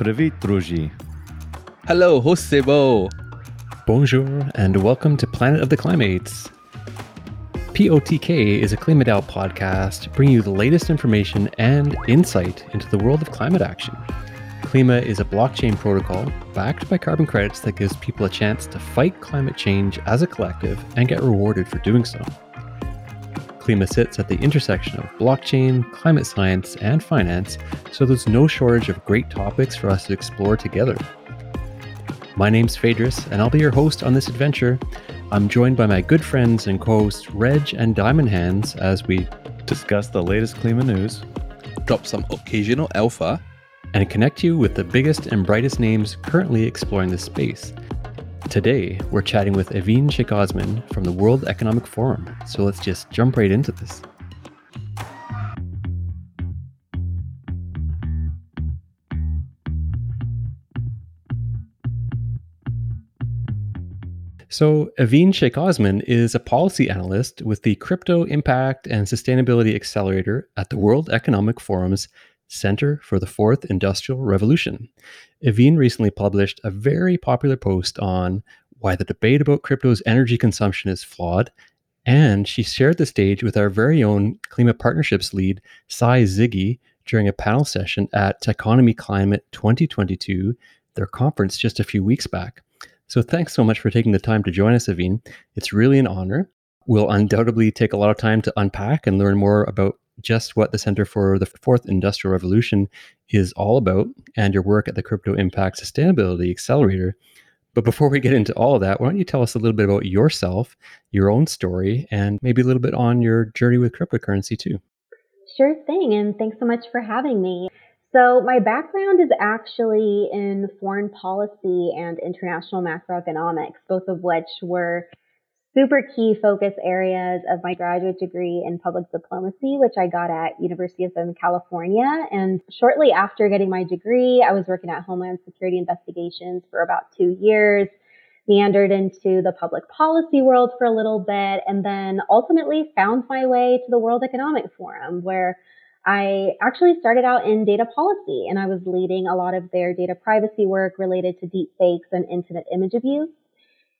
Привет, друзі. Hello, Hosebo. Bonjour, and welcome to Planet of the Klimates. POTK is a KlimaDAO podcast bringing you the latest information and insight into the world of climate action. Klima is a blockchain protocol backed by carbon credits that gives people a chance to fight climate change as a collective and get rewarded for doing so. Klima sits at the intersection of blockchain, climate science, and finance, so there's no shortage of great topics for us to explore together. My name's Phaedrus, and I'll be your host on this adventure. I'm joined by my good friends and co hosts Reg and Diamond Hands as we Discuss the latest Klima news. Drop some occasional alpha. and connect you with the biggest and brightest names currently exploring this space. Today, we're chatting with Evin Cheikosman from the World Economic Forum, so let's just jump right into this. So, Evin Cheikosman is a policy analyst with the Crypto Impact and Sustainability Accelerator at the World Economic Forum's Center for the Fourth Industrial Revolution. Evin recently published a very popular post on why the debate about crypto's energy consumption is flawed, and she shared the stage with our very own Climate Partnerships lead, Sai Ziggy, during a panel session at Techonomy Climate 2022, their conference just a few weeks back. So thanks so much for taking the time to join us, Evin. It's really an honor. We'll undoubtedly take a lot of time to unpack and learn more about just what the Center for the Fourth Industrial Revolution is all about and your work at the Crypto Impact Sustainability Accelerator. But before we get into all of that, why don't you tell us a little bit about yourself, your own story, and maybe a little bit on your journey with cryptocurrency too? Sure thing, and thanks so much for having me. So, my background is actually in foreign policy and international macroeconomics, both of which were super key focus areas of my graduate degree in public diplomacy, which I got at University of Southern California. And shortly after getting my degree, I was working at Homeland Security Investigations for about two years, meandered into the public policy world for a little bit, and then ultimately found my way to the World Economic Forum, where I actually started out in data policy and I was leading a lot of their data privacy work related to deep fakes and incident image abuse.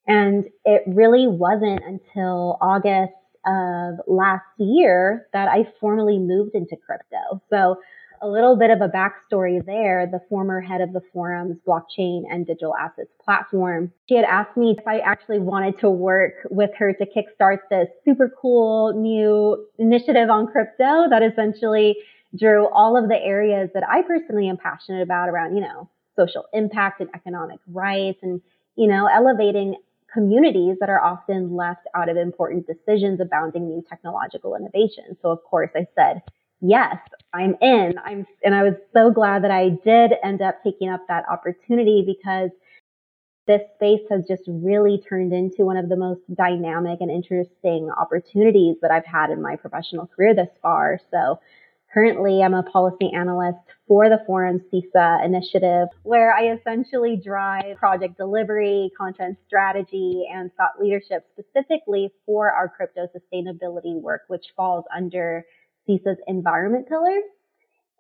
And it really wasn't until August of last year that I formally moved into crypto. So a little bit of a backstory there. The former head of the forum's blockchain and digital assets platform, she had asked me if I actually wanted to work with her to kickstart this super cool new initiative on crypto that essentially drew all of the areas that I personally am passionate about around, you know, social impact and economic rights and, you know, elevating communities that are often left out of important decisions abounding new technological innovation. So of course I said, yes, I'm in. I'm, and I was so glad that I did end up taking up that opportunity because this space has just really turned into one of the most dynamic and interesting opportunities that I've had in my professional career thus far. So currently I'm a policy analyst for the Forum CISA initiative, where I essentially drive project delivery, content strategy, and thought leadership specifically for our crypto sustainability work, which falls under CISA's environment pillar.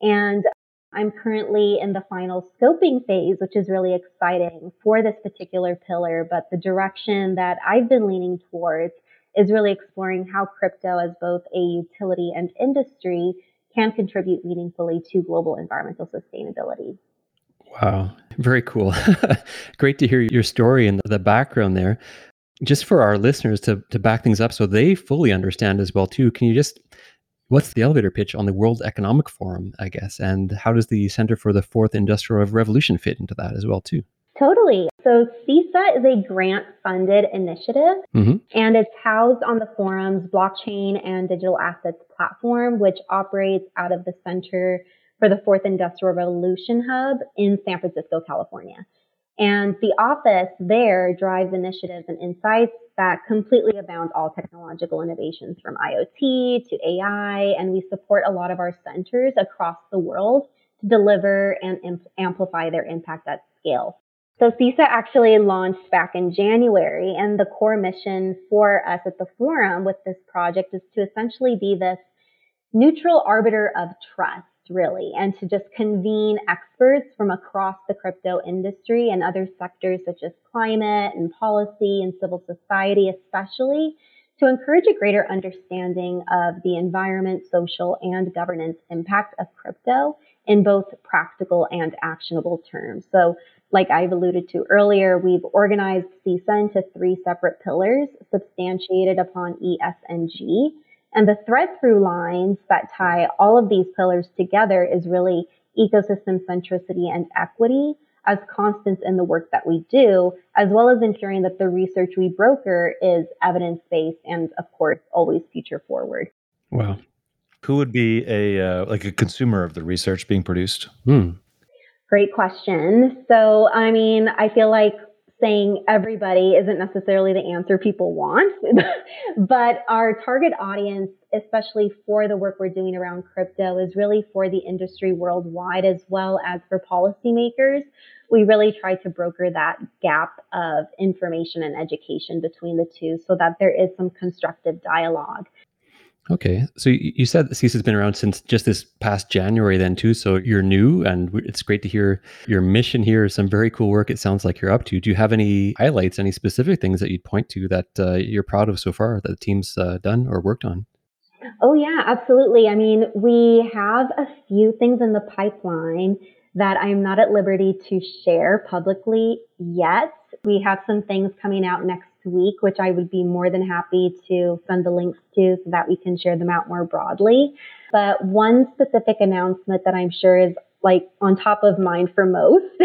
And I'm currently in the final scoping phase, which is really exciting for this particular pillar. But the direction that I've been leaning towards is really exploring how crypto as both a utility and industry can contribute meaningfully to global environmental sustainability. Wow, very cool. Great to hear your story and the background there. Just for our listeners to, to back things up so they fully understand as well too, can you just what's the elevator pitch on the World Economic Forum, I guess, and how does the Center for the Fourth Industrial Revolution fit into that as well too? Totally. So CISA is a grant funded initiative Mm-hmm. and it's housed on the forum's blockchain and digital assets platform, which operates out of the Center for the Fourth Industrial Revolution Hub in San Francisco, California. And the office there drives initiatives and insights that completely abound all technological innovations from IoT to AI. And we support a lot of our centers across the world to deliver and imp- amplify their impact at scale. So CISA actually launched back in January and the core mission for us at the forum with this project is to essentially be this neutral arbiter of trust, really, and to just convene experts from across the crypto industry and other sectors such as climate and policy and civil society, especially to encourage a greater understanding of the environment, social, and governance impact of crypto in both practical and actionable terms. So, like I've alluded to earlier, we've organized CISA into three separate pillars substantiated upon ESG. And the thread through lines that tie all of these pillars together is really ecosystem centricity and equity as constants in the work that we do, as well as ensuring that the research we broker is evidence based and, of course, always future forward. Wow. Who would be a uh, like a consumer of the research being produced? Hmm. Great question. So, I mean, I feel like saying everybody isn't necessarily the answer people want, but our target audience, especially for the work we're doing around crypto, is really for the industry worldwide as well as for policymakers. We really try to broker that gap of information and education between the two so that there is some constructive dialogue. Okay. So you said that CISA has been around since just this past January, then, too. So you're new, and it's great to hear your mission here. Some very cool work it sounds like you're up to. Do you have any highlights, any specific things that you'd point to that uh, you're proud of so far that the team's uh, done or worked on? Oh, yeah, absolutely. I mean, we have a few things in the pipeline that I'm not at liberty to share publicly yet. We have some things coming out next week, which I would be more than happy to send the links to so that we can share them out more broadly. But one specific announcement that I'm sure is like on top of mind for most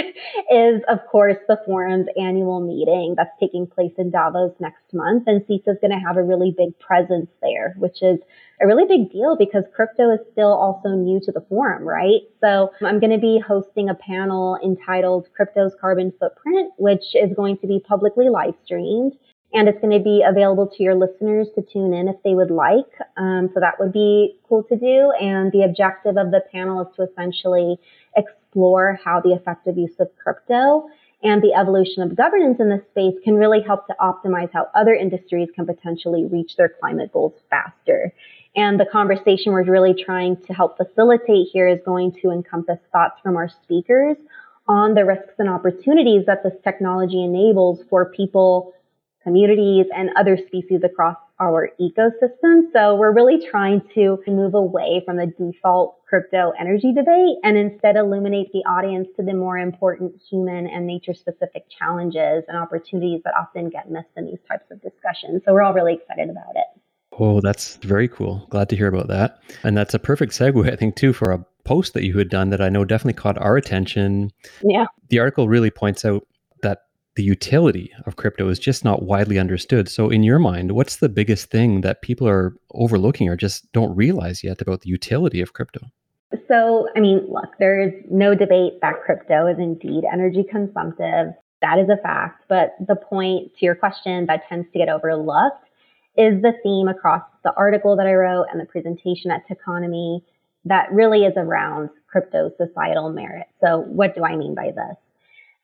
is of course the forum's annual meeting that's taking place in Davos next month and CISA is going to have a really big presence there which is a really big deal because crypto is still also new to the forum, right? So I'm going to be hosting a panel entitled Crypto's Carbon Footprint, which is going to be publicly live streamed and it's going to be available to your listeners to tune in if they would like. Um, so that would be cool to do. And the objective of the panel is to essentially explore how the effective use of crypto and the evolution of governance in this space can really help to optimize how other industries can potentially reach their climate goals faster. And the conversation we're really trying to help facilitate here is going to encompass thoughts from our speakers on the risks and opportunities that this technology enables for people communities and other species across our ecosystem. So we're really trying to move away from the default crypto energy debate and instead illuminate the audience to the more important human and nature specific challenges and opportunities that often get missed in these types of discussions. So we're all really excited about it. Oh, that's very cool. Glad to hear about that. And that's a perfect segue, I think, too, for a post that you had done that I know definitely caught our attention. Yeah. The article really points out the utility of crypto is just not widely understood. So, in your mind, what's the biggest thing that people are overlooking or just don't realize yet about the utility of crypto? So, I mean, look, there is no debate that crypto is indeed energy consumptive. That is a fact. But the point to your question that tends to get overlooked is the theme across the article that I wrote and the presentation at Techonomy that really is around crypto societal merit. So, what do I mean by this?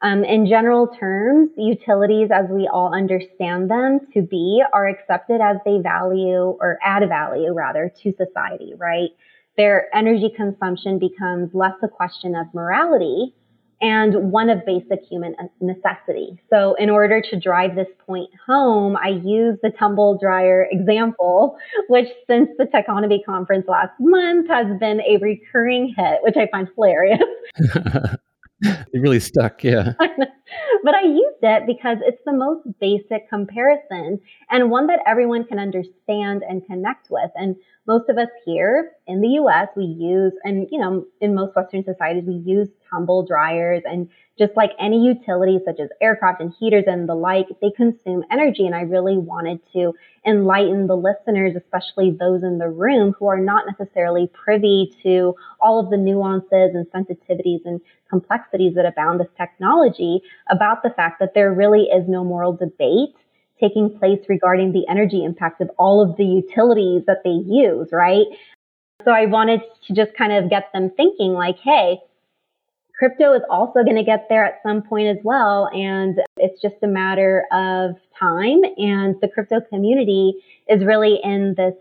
Um, in general terms, utilities, as we all understand them to be, are accepted as they value or add value rather to society, right? Their energy consumption becomes less a question of morality and one of basic human necessity. So in order to drive this point home, I use the tumble dryer example, which since the Techonomy conference last month has been a recurring hit, which I find hilarious. it really stuck, yeah. but I used it because it's the most basic comparison and one that everyone can understand and connect with. And most of us here in the US, we use, and you know, in most Western societies, we use tumble dryers and just like any utilities such as aircraft and heaters and the like, they consume energy. And I really wanted to enlighten the listeners, especially those in the room who are not necessarily privy to all of the nuances and sensitivities and complexities that abound with technology about the fact that there really is no moral debate taking place regarding the energy impact of all of the utilities that they use, right? So I wanted to just kind of get them thinking like, hey, crypto is also going to get there at some point as well. And it's just a matter of time. And the crypto community is really in this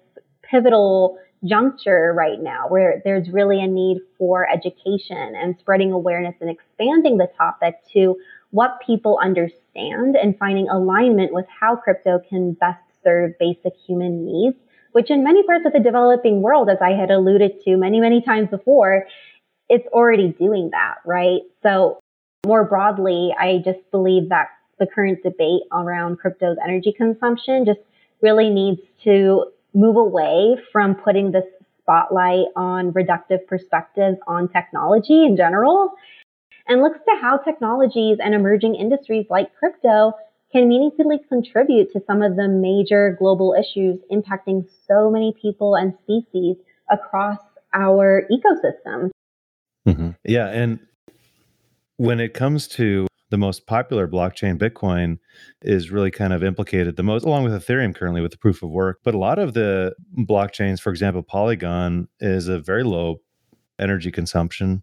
pivotal juncture right now where there's really a need for education and spreading awareness and expanding the topic to what people understand and finding alignment with how crypto can best serve basic human needs, which in many parts of the developing world, as I had alluded to many, many times before, it's already doing that, right? So more broadly, I just believe that the current debate around crypto's energy consumption just really needs to move away from putting this spotlight on reductive perspectives on technology in general and looks to how technologies and emerging industries like crypto can meaningfully contribute to some of the major global issues impacting so many people and species across our ecosystem. Mm-hmm. Yeah. And when it comes to the most popular blockchain, Bitcoin, is really kind of implicated the most, along with Ethereum currently with the proof of work. But a lot of the blockchains, for example, Polygon is a very low energy consumption,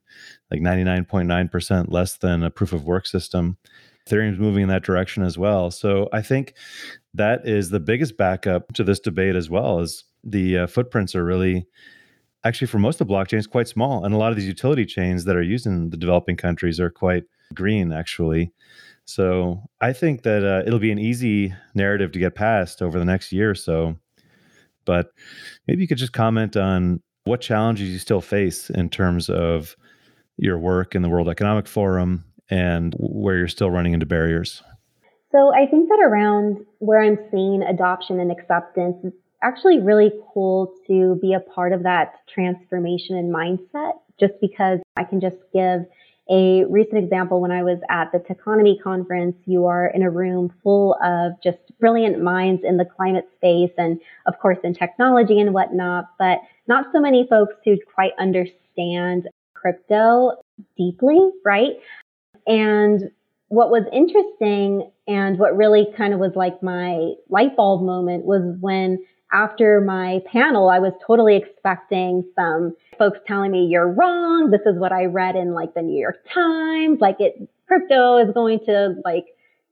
like 99.9% less than a proof of work system. Ethereum's moving in that direction as well. So I think that is the biggest backup to this debate as well as the uh, footprints are really actually for most of the blockchains quite small and a lot of these utility chains that are used in the developing countries are quite green actually. So I think that uh, it'll be an easy narrative to get past over the next year or so. But maybe you could just comment on what challenges you still face in terms of your work in the World Economic Forum and where you're still running into barriers. So I think that around where I'm seeing adoption and acceptance, actually really cool to be a part of that transformation and mindset just because I can just give a recent example when I was at the Techonomy conference, you are in a room full of just brilliant minds in the climate space and of course in technology and whatnot, but not so many folks who quite understand crypto deeply, right? And what was interesting and what really kind of was like my light bulb moment was when after my panel, I was totally expecting some folks telling me you're wrong. This is what I read in like the New York Times. Like it, crypto is going to like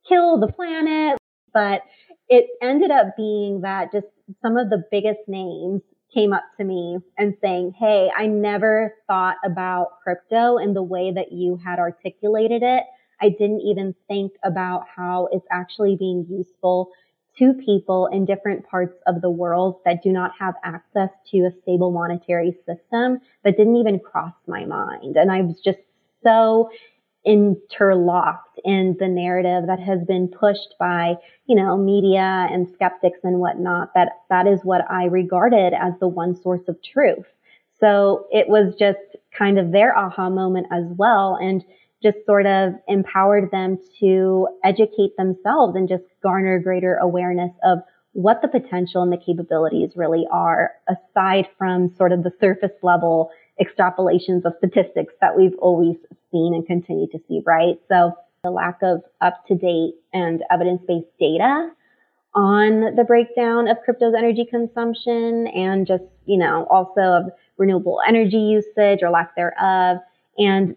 kill the planet. But it ended up being that just some of the biggest names came up to me and saying, Hey, I never thought about crypto in the way that you had articulated it. I didn't even think about how it's actually being useful to people in different parts of the world that do not have access to a stable monetary system that didn't even cross my mind. And I was just so interlocked in the narrative that has been pushed by, you know, media and skeptics and whatnot, that that is what I regarded as the one source of truth. So it was just kind of their aha moment as well. And just sort of empowered them to educate themselves and just garner greater awareness of what the potential and the capabilities really are, aside from sort of the surface level extrapolations of statistics that we've always seen and continue to see, right? So the lack of up to date and evidence based data on the breakdown of crypto's energy consumption and just, you know, also of renewable energy usage or lack thereof. And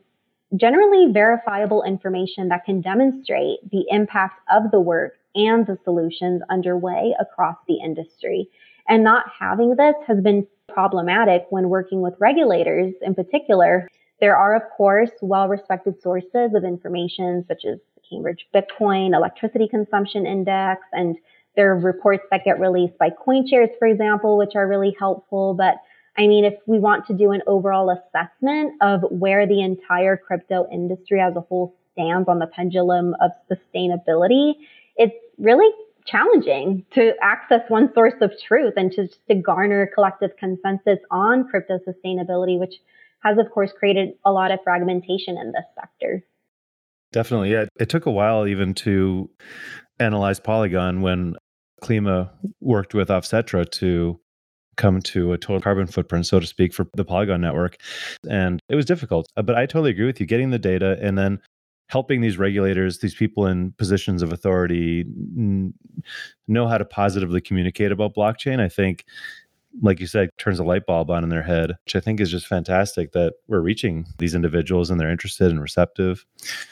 generally verifiable information that can demonstrate the impact of the work and the solutions underway across the industry. And not having this has been problematic when working with regulators in particular. There are, of course, well respected sources of information such as the Cambridge Bitcoin Electricity Consumption Index, and there are reports that get released by CoinShares, for example, which are really helpful. But I mean, if we want to do an overall assessment of where the entire crypto industry as a whole stands on the pendulum of sustainability, it's really challenging to access one source of truth and to, to garner collective consensus on crypto sustainability, which has, of course, created a lot of fragmentation in this sector. Definitely. Yeah. It took a while even to analyze Polygon when Klima worked with Offsetra to come to a total carbon footprint, so to speak, for the Polygon network. And it was difficult. Uh, but I totally agree with you. Getting the data and then helping these regulators, these people in positions of authority, n- know how to positively communicate about blockchain, I think, like you said, turns a light bulb on in their head, which I think is just fantastic that we're reaching these individuals and they're interested and receptive.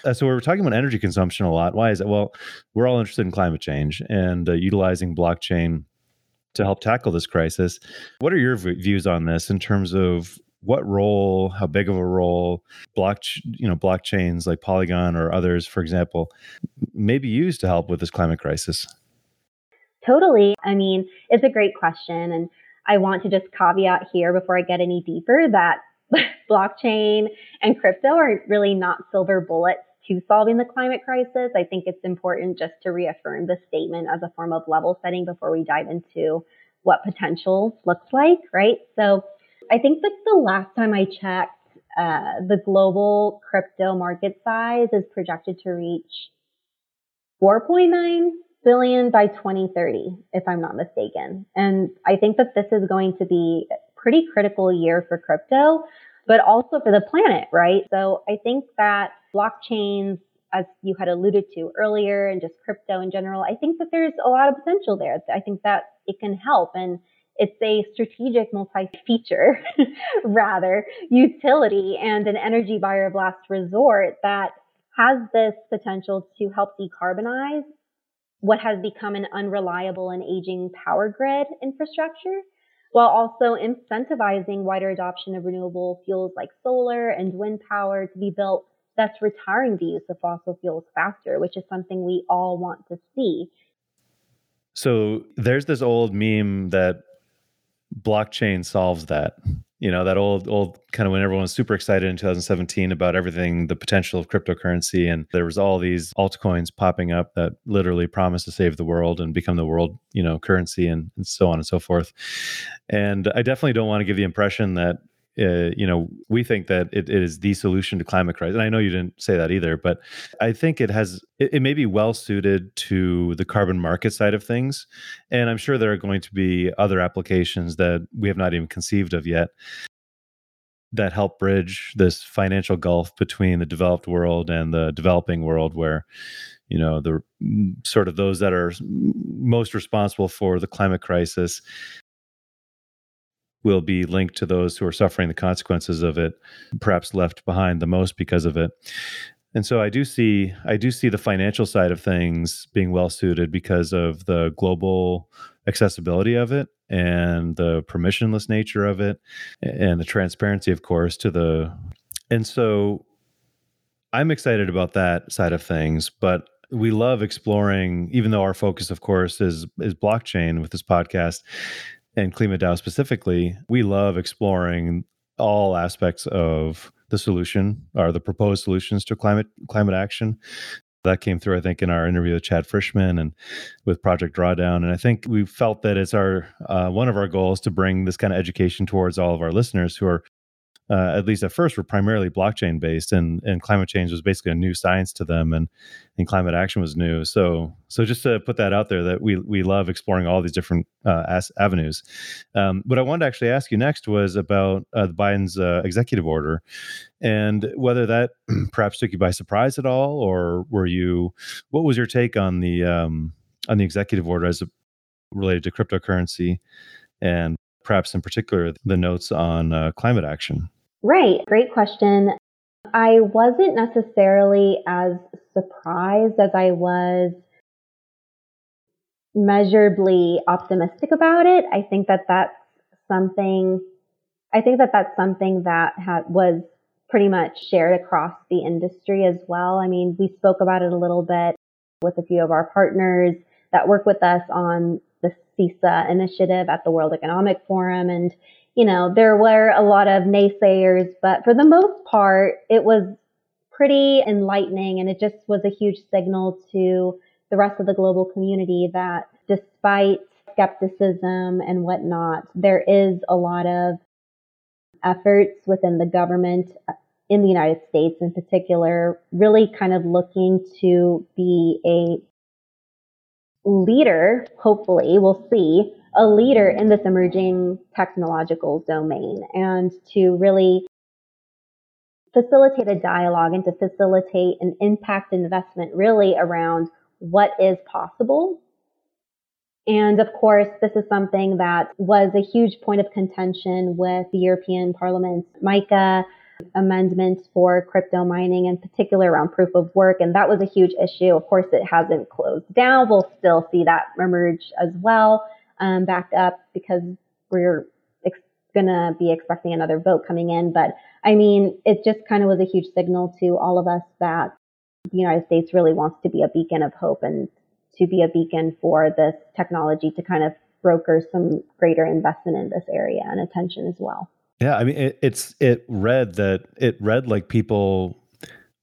Uh, so we're talking about energy consumption a lot. Why is it? Well, we're all interested in climate change and uh, utilizing blockchain to help tackle this crisis. What are your v- views on this in terms of what role, how big of a role block, you know, blockchains like Polygon or others, for example, may be used to help with this climate crisis? Totally. I mean, it's a great question. And I want to just caveat here before I get any deeper that blockchain and crypto are really not silver bullets to solving the climate crisis. I think it's important just to reaffirm the statement as a form of level setting before we dive into what potential looks like, right? So I think that the last time I checked, uh, the global crypto market size is projected to reach 4.9 billion by 2030, if I'm not mistaken. And I think that this is going to be a pretty critical year for crypto, but also for the planet, right? So I think that blockchains, as you had alluded to earlier, and just crypto in general, I think that there's a lot of potential there. I think that it can help. And it's a strategic multi-feature, rather, utility and an energy buyer of last resort that has this potential to help decarbonize what has become an unreliable and aging power grid infrastructure while also incentivizing wider adoption of renewable fuels like solar and wind power to be built that's retiring the use of fossil fuels faster, which is something we all want to see. So there's this old meme that blockchain solves that. You know, that old, old kind of when everyone was super excited in 2017 about everything, the potential of cryptocurrency. And there was all these altcoins popping up that literally promised to save the world and become the world, you know, currency and, and so on and so forth. And I definitely don't want to give the impression that uh, you know, we think that it, it is the solution to climate crisis. And I know you didn't say that either, but I think it has, it, it, may be well suited to the carbon market side of things. And I'm sure there are going to be other applications that we have not even conceived of yet that help bridge this financial gulf between the developed world and the developing world where you know the mm, sort of those that are most responsible for the climate crisis will be linked to those who are suffering the consequences of it, perhaps left behind the most because of it. And so I do see I do see the financial side of things being well suited because of the global accessibility of it and the permissionless nature of it and the transparency of course to the and so I'm excited about that side of things, but we love exploring even though our focus of course is is blockchain with this podcast and KlimaDAO specifically, we love exploring all aspects of the solution or the proposed solutions to climate climate action. That came through, I think, in our interview with Chad Frischmann and with Project Drawdown. And I think we felt that it's our uh, one of our goals to bring this kind of education towards all of our listeners who are uh, at least at first, were primarily blockchain based, and and climate change was basically a new science to them, and and climate action was new. So so just to put that out there, that we we love exploring all these different uh, as, avenues. Um, what I wanted to actually ask you next was about uh, Biden's uh, executive order, and whether that perhaps took you by surprise at all, or were you? What was your take on the um, on the executive order as related to cryptocurrency? and perhaps in particular the notes on uh, climate action? Right. Great question. I wasn't necessarily as surprised as I was measurably optimistic about it. I think that that's something, I think that that's something that ha- was pretty much shared across the industry as well. I mean, we spoke about it a little bit with a few of our partners that work with us on the CISA initiative at the World Economic Forum. And you know, there were a lot of naysayers, but for the most part, it was pretty enlightening and it just was a huge signal to the rest of the global community that despite skepticism and whatnot, there is a lot of efforts within the government uh, in the United States in particular, really kind of looking to be a leader, hopefully, we'll see, a leader in this emerging technological domain and to really facilitate a dialogue and to facilitate an impact investment really around what is possible. And of course, this is something that was a huge point of contention with the European Parliament's MICA amendments for crypto mining, in particular around proof of work. And that was a huge issue. Of course, it hasn't closed down. We'll still see that emerge as well. Um, back up because we're ex- going to be expecting another vote coming in. But I mean, it just kind of was a huge signal to all of us that the United States really wants to be a beacon of hope and to be a beacon for this technology to kind of broker some greater investment in this area and attention as well. Yeah, I mean, it, it's it read that it read like people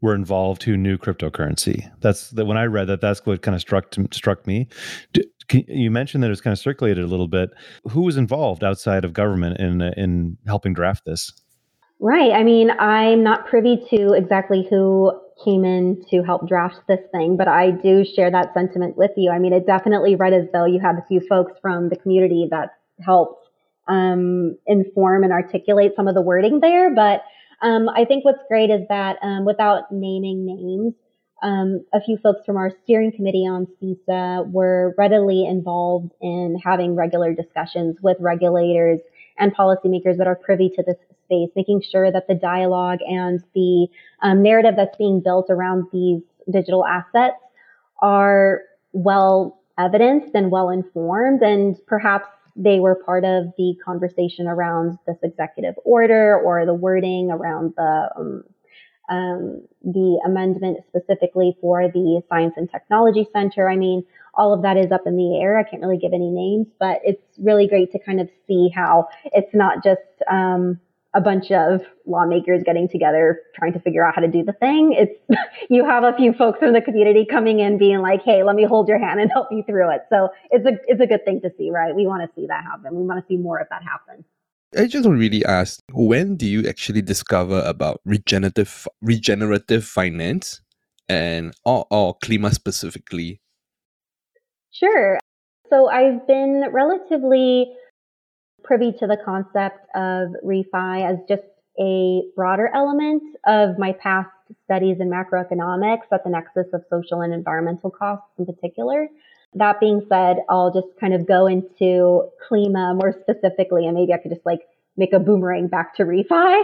were involved who knew cryptocurrency. That's that when I read that, that's what kind of struck struck me. can, you mentioned that it was kind of circulated a little bit. Who was involved outside of government in in helping draft this? Right. I mean, I'm not privy to exactly who came in to help draft this thing, but I do share that sentiment with you. I mean, it definitely read as though you had a few folks from the community that helped um, inform and articulate some of the wording there, but um, I think what's great is that um, without naming names, um, a few folks from our steering committee on CISA were readily involved in having regular discussions with regulators and policymakers that are privy to this space, making sure that the dialogue and the um, narrative that's being built around these digital assets are well evidenced and well informed and perhaps they were part of the conversation around this executive order or the wording around the um, um, the amendment specifically for the Science and Technology Center. I mean, all of that is up in the air. I can't really give any names, but it's really great to kind of see how it's not just um, a bunch of lawmakers getting together trying to figure out how to do the thing. It's you have a few folks from the community coming in being like, "Hey, let me hold your hand and help you through it." So it's a it's a good thing to see, right? We want to see that happen. We want to see more of that happen. I just really ask, when do you actually discover about regenerative regenerative finance and or, or Klima specifically? Sure. So I've been relatively privy to the concept of refi as just a broader element of my past studies in macroeconomics at the nexus of social and environmental costs in particular. That being said, I'll just kind of go into Klima more specifically, and maybe I could just like make a boomerang back to refi.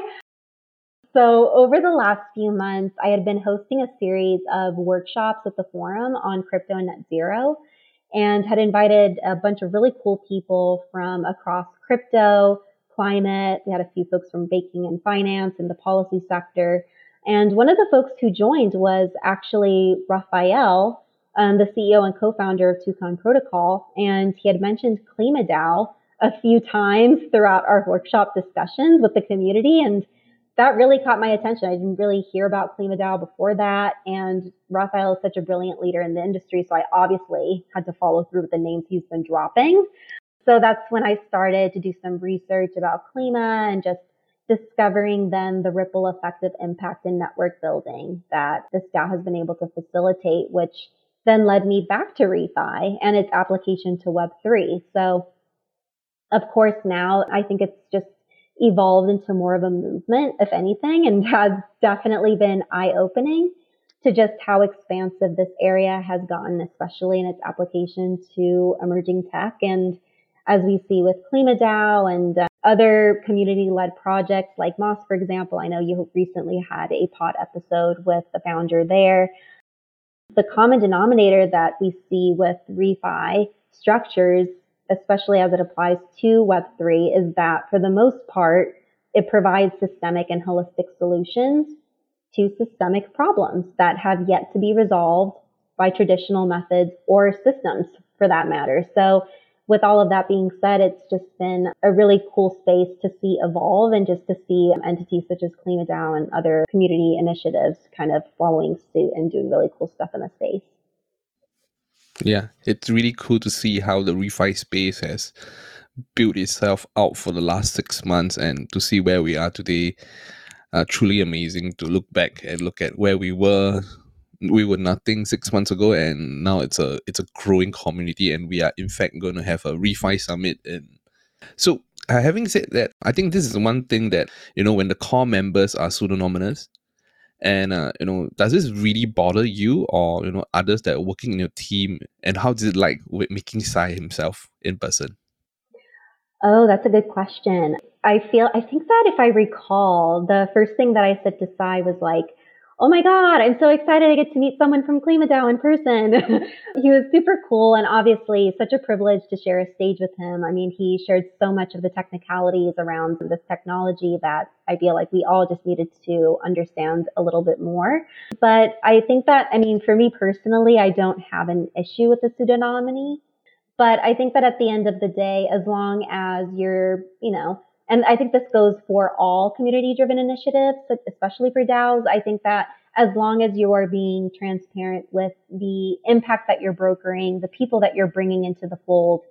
So over the last few months, I had been hosting a series of workshops at the forum on crypto and net zero and had invited a bunch of really cool people from across crypto, climate. We had a few folks from banking and finance and the policy sector. And one of the folks who joined was actually Raphael, um, the CEO and co-founder of Toucan Protocol. And he had mentioned KlimaDAO a few times throughout our workshop discussions with the community. And that really caught my attention. I didn't really hear about KlimaDAO before that. And Raphael is such a brilliant leader in the industry. So I obviously had to follow through with the names he's been dropping. So that's when I started to do some research about Klima and just discovering then the ripple effect of impact in network building that this DAO has been able to facilitate, which then led me back to refi and its application to web3. So of course now I think it's just evolved into more of a movement, if anything, and has definitely been eye opening to just how expansive this area has gotten, especially in its application to emerging tech. And as we see with KlimaDAO and uh, other community led projects like Moss, for example, I know you recently had a pod episode with the founder there. The common denominator that we see with refi structures especially as it applies to Web3, is that for the most part, it provides systemic and holistic solutions to systemic problems that have yet to be resolved by traditional methods or systems for that matter. So with all of that being said, it's just been a really cool space to see evolve and just to see entities such as KlimaDAO and other community initiatives kind of following suit and doing really cool stuff in the space. Yeah, it's really cool to see how the refi space has built itself out for the last six months and to see where we are today. Uh, truly amazing to look back and look at where we were. We were nothing six months ago, and now it's a it's a growing community, and we are in fact going to have a refi summit. And so, uh, having said that, I think this is one thing that you know when the core members are pseudonymous, and uh, you know, does this really bother you or you know others that are working in your team? And how is it like with making Sai himself in person? Oh, that's a good question. I feel I think that if I recall, the first thing that I said to Sai was like, oh my God, I'm so excited I get to meet someone from KlimaDAO in person. he was super cool and obviously such a privilege to share a stage with him. I mean, he shared so much of the technicalities around this technology that I feel like we all just needed to understand a little bit more. But I think that, I mean, for me personally, I don't have an issue with the pseudonymy. But I think that at the end of the day, as long as you're, you know, and I think this goes for all community driven initiatives, especially for DAOs. I think that as long as you are being transparent with the impact that you're brokering, the people that you're bringing into the fold,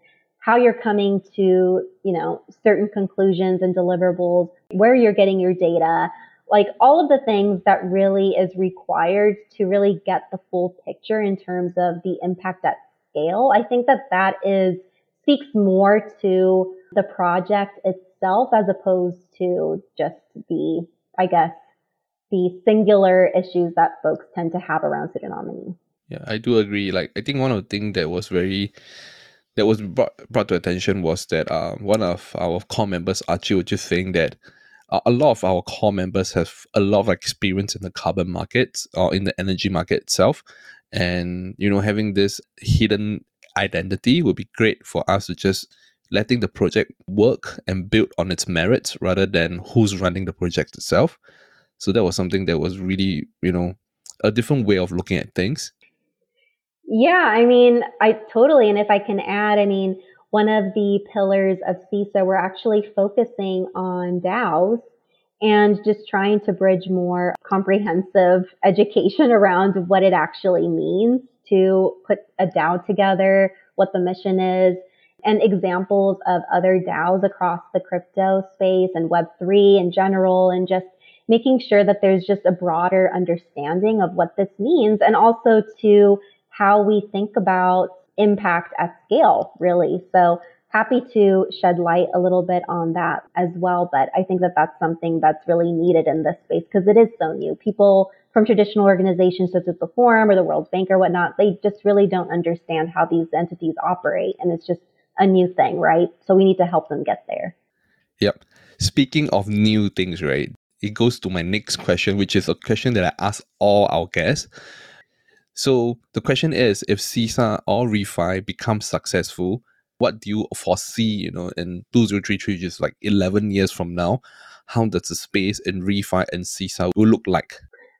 how you're coming to, you know, certain conclusions and deliverables, where you're getting your data, like all of the things that really is required to really get the full picture in terms of the impact at scale. I think that that is speaks more to the project itself itself as opposed to just the, I guess, the singular issues that folks tend to have around pseudonymity. Yeah, I do agree. Like, I think one of the things that was very that was brought, brought to attention was that uh, one of our core members, Archie, was just saying that a lot of our core members have a lot of experience in the carbon markets or in the energy market itself. And, you know, having this hidden identity would be great for us to just letting the project work and build on its merits rather than who's running the project itself. So that was something that was really, you know, a different way of looking at things. Yeah, I mean, I totally. And if I can add, I mean, one of the pillars of CISA, we're actually focusing on DAOs and just trying to bridge more comprehensive education around what it actually means to put a DAO together, what the mission is, and examples of other DAOs across the crypto space and Web3 in general, and just making sure that there's just a broader understanding of what this means and also to how we think about impact at scale, really. So happy to shed light a little bit on that as well. But I think that that's something that's really needed in this space because it is so new. People from traditional organizations such as the Forum or the World Bank or whatnot, they just really don't understand how these entities operate. And it's just a new thing, right? So we need to help them get there. Yep. Speaking of new things, right? It goes to my next question, which is a question that I ask all our guests. So the question is if CISA or ReFi becomes successful, what do you foresee, you know, in 2033, just like 11 years from now? How does the space in ReFi and CISA will look like?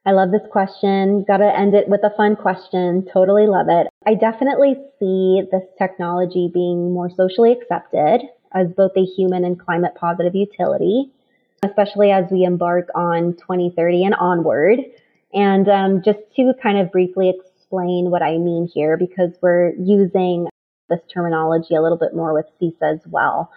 I love this question. Got to end it with a fun question. Totally love it. I definitely see this technology being more socially accepted as both a human and climate positive utility, especially as we embark on 2030 and onward. And um, just to kind of briefly explain what I mean here, because we're using this terminology a little bit more with CISA as well.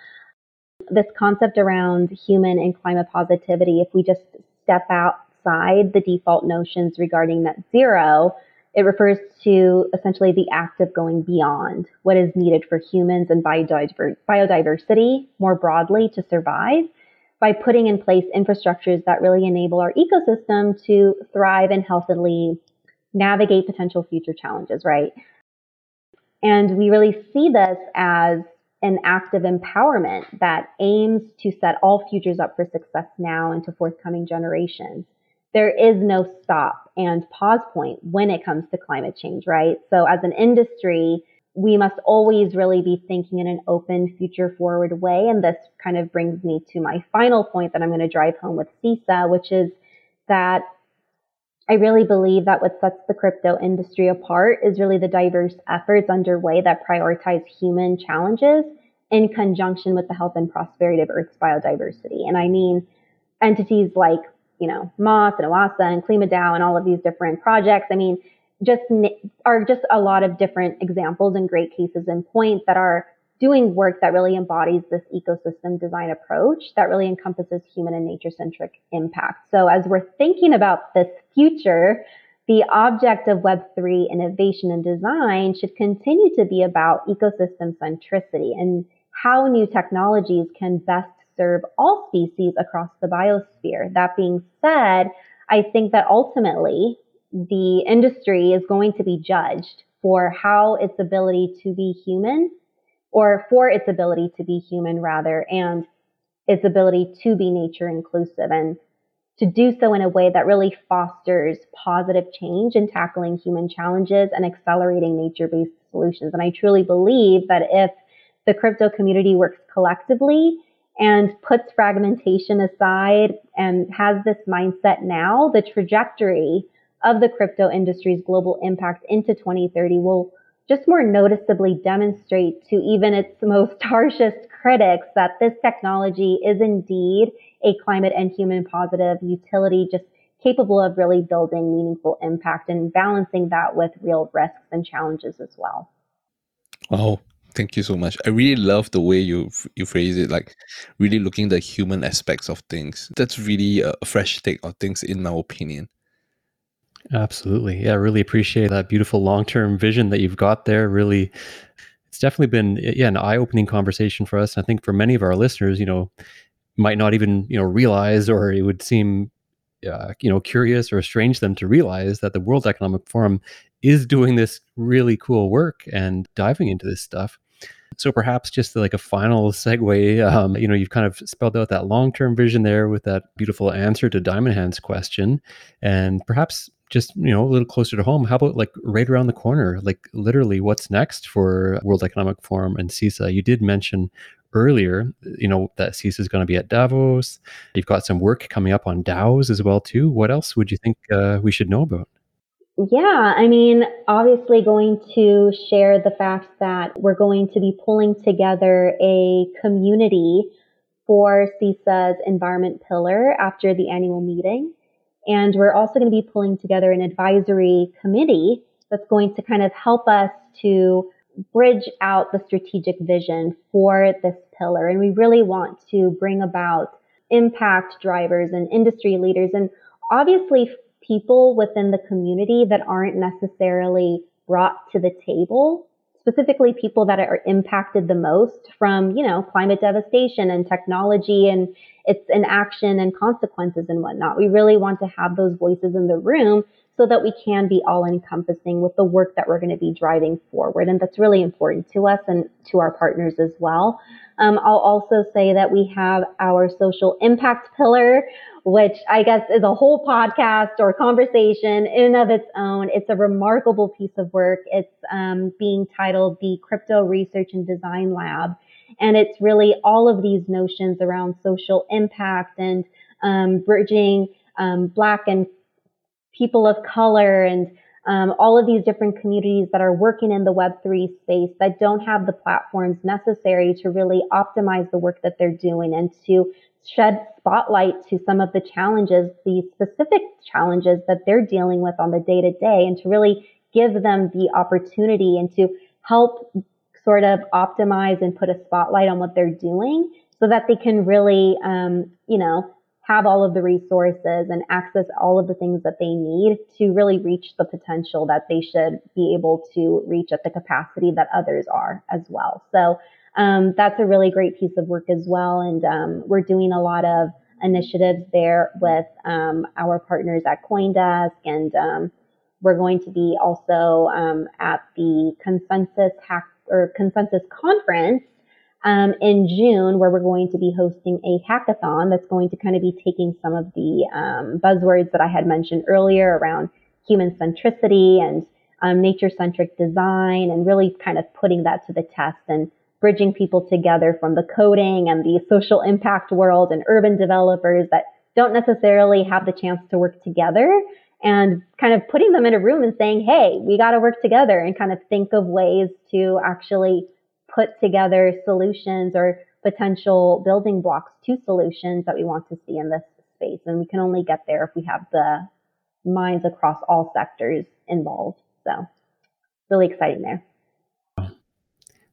This concept around human and climate positivity, if we just step out outside the default notions regarding net zero, it refers to essentially the act of going beyond what is needed for humans and biodiversity more broadly to survive by putting in place infrastructures that really enable our ecosystem to thrive and healthily navigate potential future challenges, right? And we really see this as an act of empowerment that aims to set all futures up for success now and to forthcoming generations there is no stop and pause point when it comes to climate change, right? So as an industry, we must always really be thinking in an open, future forward way. And this kind of brings me to my final point that I'm going to drive home with CISA, which is that I really believe that what sets the crypto industry apart is really the diverse efforts underway that prioritize human challenges in conjunction with the health and prosperity of Earth's biodiversity. And I mean entities like you know, Moss and Oasa and KlimaDAO and all of these different projects. I mean, just are just a lot of different examples and great cases in point that are doing work that really embodies this ecosystem design approach that really encompasses human and nature centric impact. So as we're thinking about this future, the object of Web3 innovation and design should continue to be about ecosystem centricity and how new technologies can best serve all species across the biosphere. That being said, I think that ultimately the industry is going to be judged for how its ability to be human or for its ability to be human rather and its ability to be nature inclusive. And to do so in a way that really fosters positive change in tackling human challenges and accelerating nature based solutions. And I truly believe that if the crypto community works collectively and puts fragmentation aside and has this mindset now, the trajectory of the crypto industry's global impact into 2030 will just more noticeably demonstrate to even its most harshest critics that this technology is indeed a climate and human positive utility, just capable of really building meaningful impact and balancing that with real risks and challenges as well. Oh, thank you so much. I really love the way you you phrase it, like really looking the human aspects of things. That's really a fresh take on things, in my opinion. Absolutely. Yeah, I really appreciate that beautiful long-term vision that you've got there. Really it's definitely been yeah, an eye-opening conversation for us. I think for many of our listeners, you know, might not even, you know, realize or it would seem uh, you know, curious or strange them to realize that the World Economic Forum is doing this really cool work and diving into this stuff. So perhaps just like a final segue, um, you know, you've kind of spelled out that long-term vision there with that beautiful answer to Diamond Hands question, and perhaps just you know a little closer to home how about like right around the corner? Like literally what's next for world economic forum and cisa? You did mention earlier you know that cisa is going to be at davos. You've got some work coming up on daos as well too. What else would you think uh, we should know about yeah, I mean, obviously, going to share the fact that we're going to be pulling together a community for CISA's environment pillar after the annual meeting. And we're also going to be pulling together an advisory committee that's going to kind of help us to bridge out the strategic vision for this pillar. And we really want to bring about impact drivers and industry leaders and obviously people within the community that aren't necessarily brought to the table specifically people that are impacted the most from, you know, climate devastation and technology and its inaction and consequences and whatnot. We really want to have those voices in the room so that we can be all encompassing with the work that we're going to be driving forward. And that's really important to us and to our partners as well. Um, I'll also say that we have our social impact pillar, which I guess is a whole podcast or conversation in of its own. It's a remarkable piece of work. It's um, being titled the Crypto Research and Design Lab. And it's really all of these notions around social impact and um, bridging um, Black and people of color and um, all of these different communities that are working in the Web3 space that don't have the platforms necessary to really optimize the work that they're doing and to shed spotlight to some of the challenges, the specific challenges that they're dealing with on the day to day and to really give them the opportunity and to help sort of optimize and put a spotlight on what they're doing so that they can really, um, you know, have all of the resources and access all of the things that they need to really reach the potential that they should be able to reach at the capacity that others are as well. So um, that's a really great piece of work as well. And um, we're doing a lot of initiatives there with um, our partners at CoinDesk. And um, we're going to be also um, at the Consensus Hack or Consensus Conference um, in June, where we're going to be hosting a hackathon that's going to kind of be taking some of the um, buzzwords that I had mentioned earlier around human centricity and um, nature centric design and really kind of putting that to the test and bridging people together from the coding and the social impact world and urban developers that don't necessarily have the chance to work together and kind of putting them in a room and saying, Hey, we got to work together and kind of think of ways to actually put together solutions or potential building blocks to solutions that we want to see in this space. And we can only get there if we have the minds across all sectors involved. So really exciting there.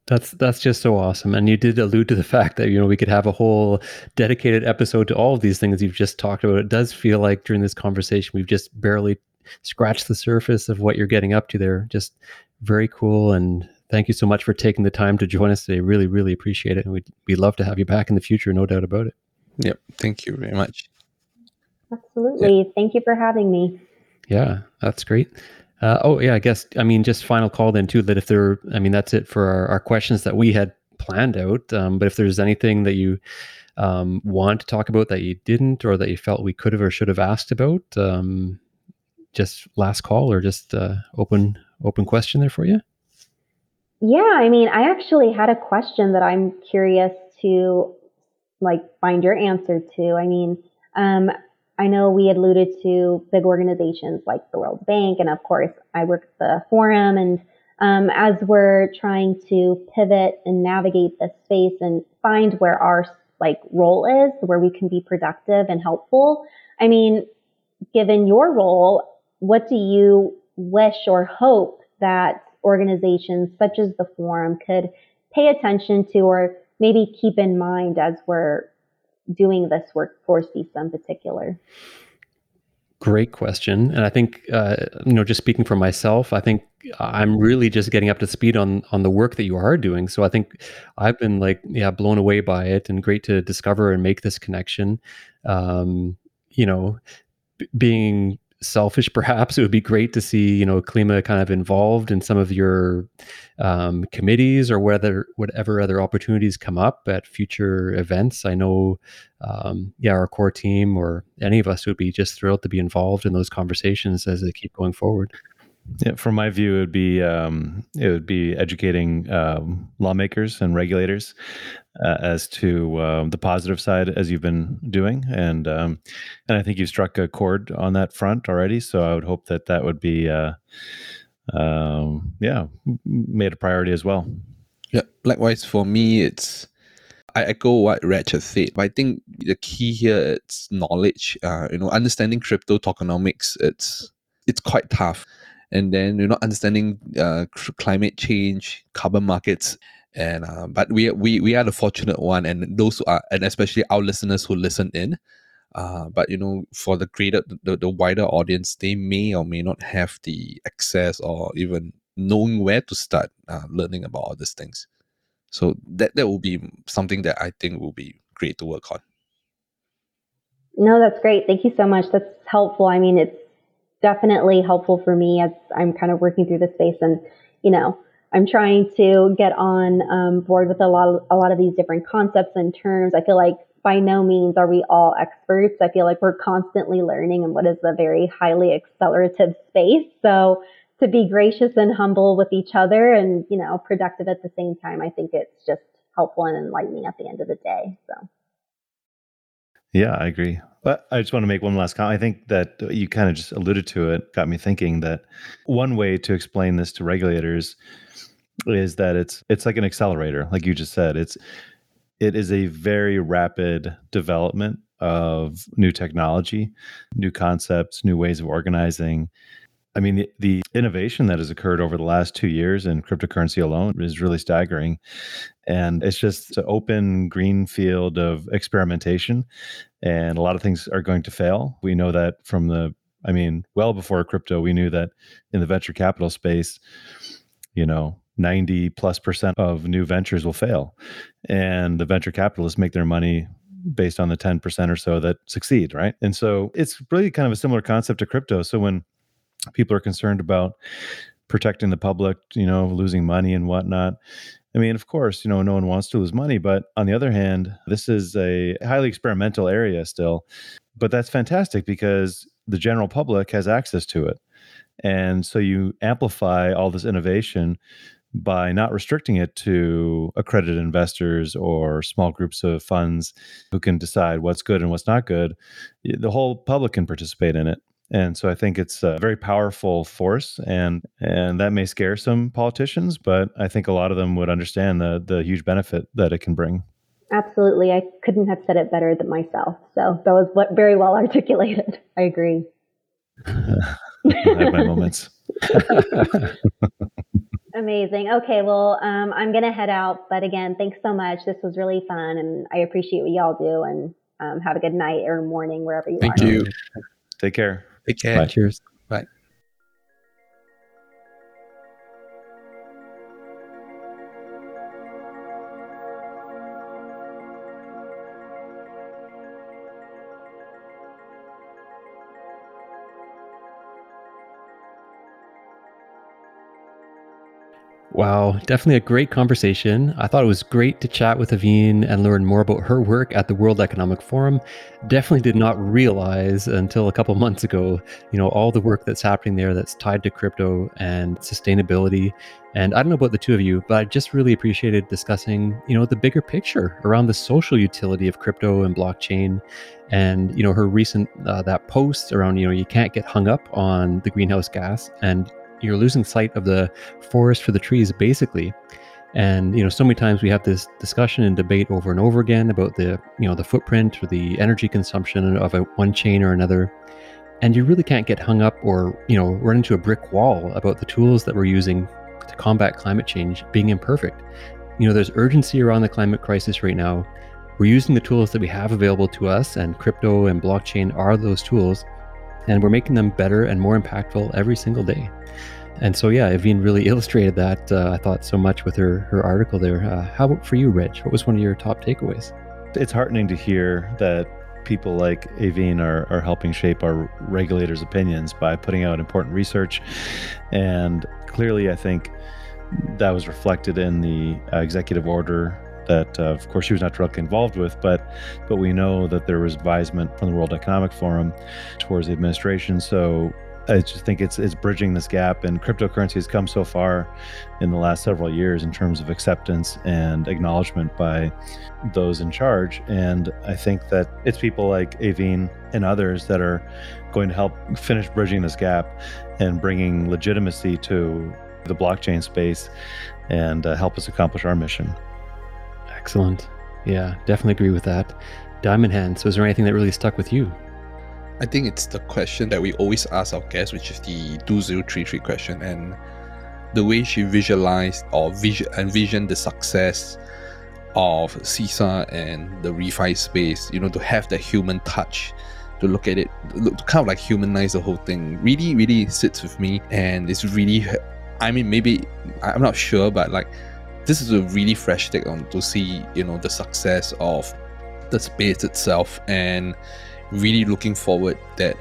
That's that's just so awesome. And you did allude to the fact that you know we could have a whole dedicated episode to all of these things you've just talked about. It does feel like during this conversation we've just barely scratched the surface of what you're getting up to there. Just very cool and thank you so much for taking the time to join us today. Really, really appreciate it. And we'd, we'd love to have you back in the future, no doubt about it. Yep. Thank you very much. Absolutely. Yeah. Thank you for having me. Yeah, that's great. Uh, oh, yeah, I guess, I mean, just final call then, too, that if there, I mean, that's it for our, our questions that we had planned out. Um, but if there's anything that you um, want to talk about that you didn't, or that you felt we could have or should have asked about? Um, just last call, or just uh, open open question there for you. Yeah, I mean, I actually had a question that I'm curious to like find your answer to. I mean, um, I know we alluded to big organizations like the World Bank, and of course, I work at the forum. And um, as we're trying to pivot and navigate this space and find where our like role is, where we can be productive and helpful, I mean, given your role, what do you wish or hope that organizations such as the forum could pay attention to or maybe keep in mind as we're doing this work for CISA in particular? Great question, and I think uh, you know, just speaking for myself, I think I'm really just getting up to speed on on the work that you are doing. So I think I've been like, yeah, blown away by it, and great to discover and make this connection. Um, you know, b- being selfish perhaps. It would be great to see you know klima kind of involved in some of your um, committees or whether whatever other opportunities come up at future events. I know um, yeah our core team or any of us would be just thrilled to be involved in those conversations as they keep going forward. Yeah, from my view, it would be um, it would be educating um, lawmakers and regulators uh, as to um, the positive side as you've been doing, and um, and I think you've struck a chord on that front already. So I would hope that that would be uh, um, yeah made a priority as well. Yeah, likewise for me, it's I echo what Reg has said, but I think the key here is knowledge. Uh, you know, understanding crypto tokenomics. It's it's quite tough and then you know understanding uh, climate change, carbon markets, and uh, but we we we are the fortunate one, and those who are and especially our listeners who listen in. Uh, but you know, for the greater the, the wider audience, they may or may not have the access or even knowing where to start uh, learning about all these things. So that that will be something that I think will be great to work on. No, that's great. Thank you so much. That's helpful. I mean, it's definitely helpful for me as I'm kind of working through the space and, you know, I'm trying to get on um, board with a lot of, a lot of these different concepts and terms. I feel like by no means are we all experts. I feel like we're constantly learning in what is a very highly accelerative space. So to be gracious and humble with each other and, you know, productive at the same time, I think it's just helpful and enlightening at the end of the day. So. Yeah, I agree. But I just want to make one last comment. I think that you kind of just alluded to it, got me thinking that one way to explain this to regulators is that it's it's like an accelerator, like you just said. It's it is a very rapid development of new technology, new concepts, new ways of organizing, I mean, the, the, innovation that has occurred over the last two years in cryptocurrency alone is really staggering. And it's just an open green field of experimentation. And a lot of things are going to fail. We know that from the, I mean, well before crypto, we knew that in the venture capital space, you know, 90 plus percent of new ventures will fail. And the venture capitalists make their money based on the 10% or so that succeed, right? And so it's really kind of a similar concept to crypto. So when people are concerned about protecting the public, you know, losing money and whatnot. I mean, of course, you know, no one wants to lose money, but on the other hand, this is a highly experimental area still. But that's fantastic because the general public has access to it. And so you amplify all this innovation by not restricting it to accredited investors or small groups of funds who can decide what's good and what's not good. The whole public can participate in it. And so I think it's a very powerful force and and that may scare some politicians, but I think a lot of them would understand the the huge benefit that it can bring. Absolutely. I couldn't have said it better than myself. So that was very well articulated. I agree. I have my moments. Amazing. Okay, well, um, I'm going to head out. But again, thanks so much. This was really fun, and I appreciate what y'all do. And um, have a good night or morning wherever you Thank are. Thank you. Take care. Take care. Bye. Cheers. Bye. Wow, definitely a great conversation. I thought it was great to chat with Evin and learn more about her work at the World Economic Forum. Definitely did not realize until a couple months ago, you know, all the work that's happening there that's tied to crypto and sustainability. And I don't know about the two of you, but I just really appreciated discussing, you know, the bigger picture around the social utility of crypto and blockchain and you know her recent uh, that post around you know you can't get hung up on the greenhouse gas and you're losing sight of the forest for the trees basically. And you know so many times we have this discussion and debate over and over again about the you know the footprint or the energy consumption of a one chain or another. And you really can't get hung up or you know run into a brick wall about the tools that we're using to combat climate change being imperfect. You know there's urgency around the climate crisis right now. We're using the tools that we have available to us and crypto and blockchain are those tools and we're making them better and more impactful every single day and so, yeah, Evin really illustrated that. Uh, I thought so much with her her article there. Uh, how about for you, Rich? What was one of your top takeaways? It's heartening to hear that people like Evin are, are helping shape our regulators' opinions by putting out important research. And clearly, I think that was reflected in the uh, executive order that, uh, of course, she was not directly involved with, but but we know that there was advisement from the World Economic Forum towards the administration. So I just think it's it's bridging this gap, and cryptocurrency has come so far in the last several years in terms of acceptance and acknowledgement by those in charge. And I think that it's people like Evin and others that are going to help finish bridging this gap and bringing legitimacy to the blockchain space and uh, help us accomplish our mission. Excellent. Yeah, definitely agree with that. Diamond Hand. So, is there anything that really stuck with you? I think it's the question that we always ask our guests, which is the 2033 question. And the way she visualized or vision envisioned the success of CISA and the refi space, you know, to have that human touch, to look at it, look, to kind of like humanize the whole thing, really, really sits with me. And it's really, I mean, maybe, I'm not sure, but like, this is a really fresh take on to see, you know, the success of the space itself and really looking forward that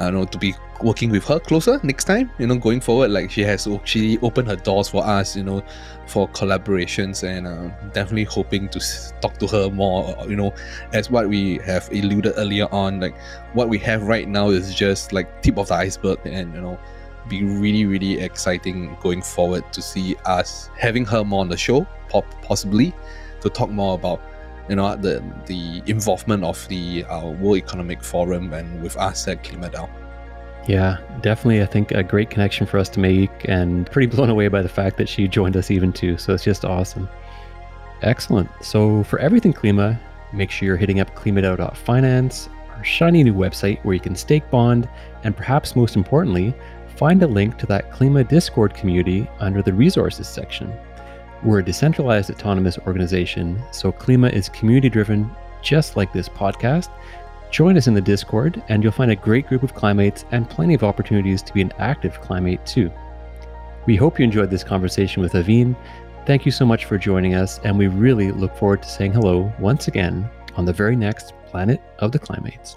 I know to be working with her closer next time. You know, going forward, like she has actually opened her doors for us. You know, for collaborations, and uh, definitely hoping to talk to her more. You know, as what we have alluded earlier on, like what we have right now is just like tip of the iceberg, and you know, be really really exciting going forward to see us having her more on the show, possibly to talk more about you know the the involvement of the uh, World Economic Forum and with us at KlimaDAO. Yeah, definitely. I think a great connection for us to make, and pretty blown away by the fact that she joined us even too. So it's just awesome. Excellent. So for everything Klima, make sure you're hitting up klimadao.finance, our shiny new website where you can stake bond, and perhaps most importantly, find a link to that Klima Discord community under the resources section. We're a decentralized autonomous organization, so Klima is community driven, just like this podcast. Join us in the Discord, and you'll find a great group of Klimates and plenty of opportunities to be an active Klimate too. We hope you enjoyed this conversation with Evin. Thank you so much for joining us, and we really look forward to saying hello once again on the very next Planet of the Klimates.